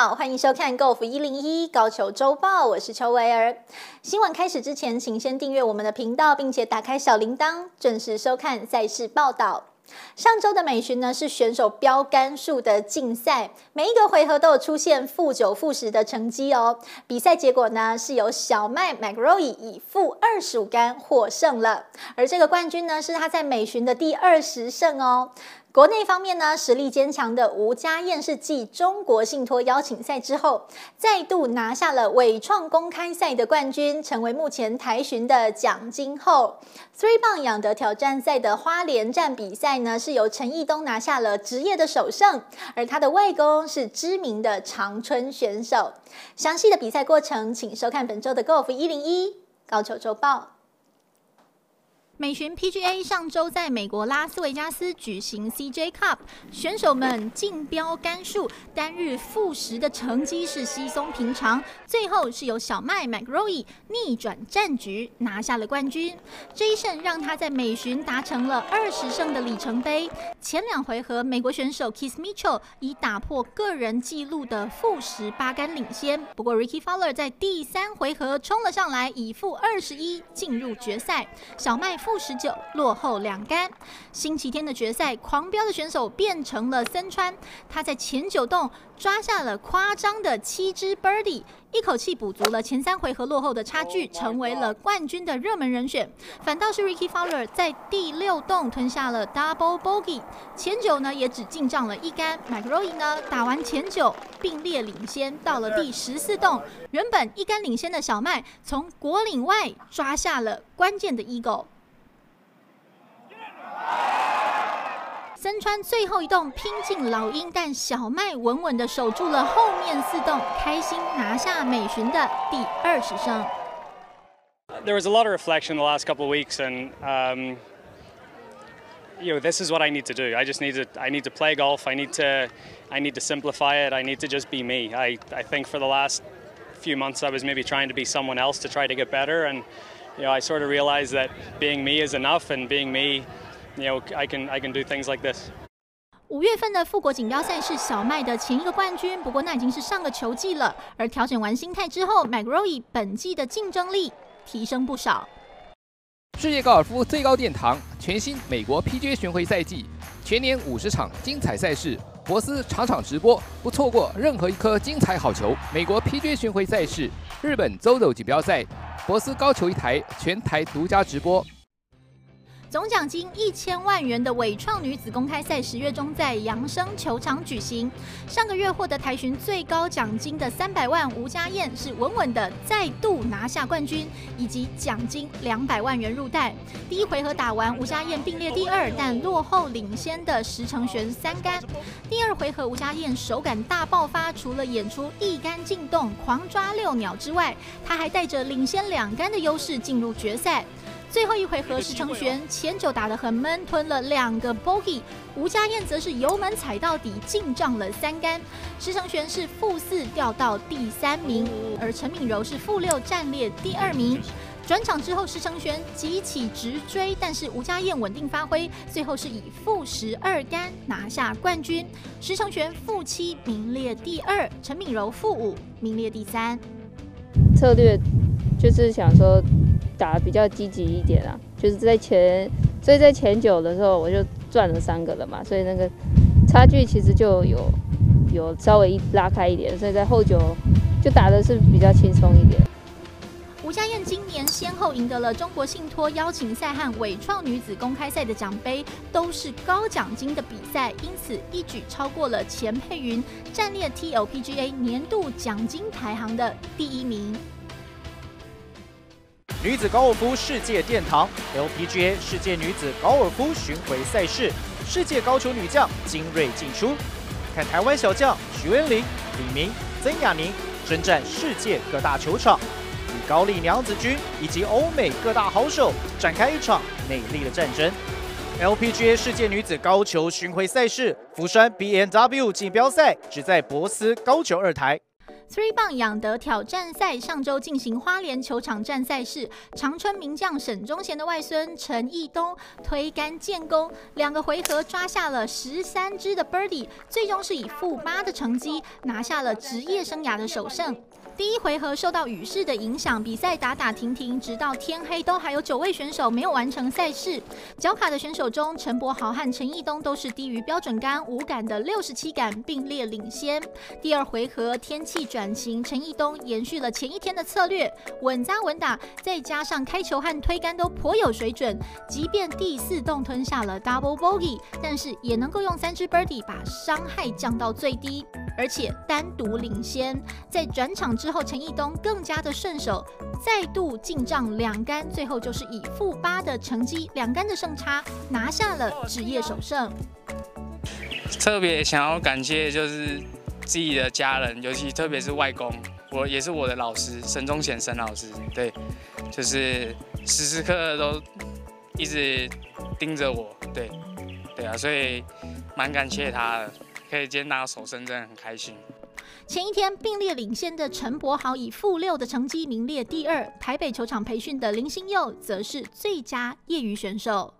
好，欢迎收看 Golf 一零一高球周报，我是邱维儿。新闻开始之前，请先订阅我们的频道，并且打开小铃铛，准时收看赛事报道。上周的美巡呢，是选手标杆数的竞赛，每一个回合都有出现负九、负十的成绩哦。比赛结果呢，是由小麦 McRoy 以负二十五杆获胜了，而这个冠军呢，是他在美巡的第二十胜哦。国内方面呢，实力坚强的吴家燕是继中国信托邀请赛之后，再度拿下了伟创公开赛的冠军，成为目前台巡的奖金后。Three 棒养德挑战赛的花莲站比赛呢，是由陈义东拿下了职业的首胜，而他的外公是知名的长春选手。详细的比赛过程，请收看本周的 Golf 一零一高球周报。美巡 PGA 上周在美国拉斯维加斯举行 CJ Cup，选手们竞标杆数单日负十的成绩是稀松平常，最后是由小麦 McRory 逆转战局拿下了冠军。这一胜让他在美巡达成了二十胜的里程碑。前两回合，美国选手 Kiss Mitchell 以打破个人纪录的负十八杆领先，不过 Ricky Fowler 在第三回合冲了上来，以负二十一进入决赛。小麦。负十九，落后两杆。星期天的决赛，狂飙的选手变成了森川，他在前九洞抓下了夸张的七只 birdie，一口气补足了前三回合落后的差距，成为了冠军的热门人选。反倒是 Ricky Fowler 在第六洞吞下了 double bogey，前九呢也只进账了一杆。m c r o y 呢打完前九并列领先，到了第十四洞，原本一杆领先的小麦从果岭外抓下了关键的 eagle。森川最后一洞拼进老鹰，但小麦稳稳地守住了后面四洞，开心拿下美巡的第二十胜。There was a lot of reflection the last couple of weeks, and um, you know, this is what I need to do. I just need to, I need to play golf. I need to, I need to simplify it. I need to just be me. I, I think for the last few months, I was maybe trying to be someone else to try to get better, and you know, I sort of realized that being me is enough, and being me. You know, I can I can do things like this. 五月份的富国锦标赛是小麦的前一个冠军，不过那已经是上个球季了。而调整完心态之后，McRory 本季的竞争力提升不少。世界高尔夫最高殿堂，全新美国 PGA 巡回赛季，全年五十场精彩赛事，博斯场场直播，不错过任何一颗精彩好球。美国 PGA 巡回赛事，日本 ZOZO 锦标赛，博斯高球一台，全台独家直播。总奖金一千万元的伟创女子公开赛十月中在扬升球场举行。上个月获得台巡最高奖金的三百万吴家燕是稳稳的再度拿下冠军，以及奖金两百万元入袋。第一回合打完，吴家燕并列第二，但落后领先的石成璇三杆。第二回合吴家燕手感大爆发，除了演出一杆进洞狂抓六鸟之外，她还带着领先两杆的优势进入决赛。最后一回合，石成璇前九打得很闷，吞了两个 bogey，吴家燕则是油门踩到底，进账了三杆。石成璇是负四掉到第三名，而陈敏柔是负六战列第二名。转场之后，石成璇急起直追，但是吴家燕稳定发挥，最后是以负十二杆拿下冠军。石成璇负七名列第二，陈敏柔负五名列第三。策略就是想说。打得比较积极一点啊，就是在前，所以在前九的时候我就赚了三个了嘛，所以那个差距其实就有有稍微拉开一点，所以在后九就打的是比较轻松一点。吴家燕今年先后赢得了中国信托邀请赛和伟创女子公开赛的奖杯，都是高奖金的比赛，因此一举超过了钱佩云，暂列 TLPGA 年度奖金排行的第一名。女子高尔夫世界殿堂 LPGA 世界女子高尔夫巡回赛事，世界高球女将精锐尽出。看台湾小将徐文玲、李明、曾雅宁征战世界各大球场，与高丽娘子军以及欧美各大好手展开一场美丽的战争。LPGA 世界女子高球巡回赛事福山 BMW 锦标赛只在博斯高球二台。Three 棒养德挑战赛上周进行花莲球场站赛事，长春名将沈忠贤的外孙陈义东推杆建功，两个回合抓下了十三只的 Birdie，最终是以负八的成绩拿下了职业生涯的首胜。第一回合受到雨势的影响，比赛打打停停，直到天黑都还有九位选手没有完成赛事。脚卡的选手中，陈柏豪和陈义东都是低于标准杆五杆的六十七杆并列领先。第二回合天气转晴，陈义东延续了前一天的策略，稳扎稳打，再加上开球和推杆都颇有水准，即便第四洞吞下了 double bogey，但是也能够用三支 birdie 把伤害降到最低。而且单独领先，在转场之后，陈义东更加的顺手，再度进账两杆，最后就是以负八的成绩，两杆的胜差拿下了职业首胜。特别想要感谢就是自己的家人，尤其特别是外公，我也是我的老师沈宗贤沈老师，对，就是时时刻刻都一直盯着我，对，对啊，所以蛮感谢他的。可以今天拿到首胜，真的很开心。前一天并列领先的陈柏豪以负六的成绩名列第二，台北球场培训的林心佑则是最佳业余选手。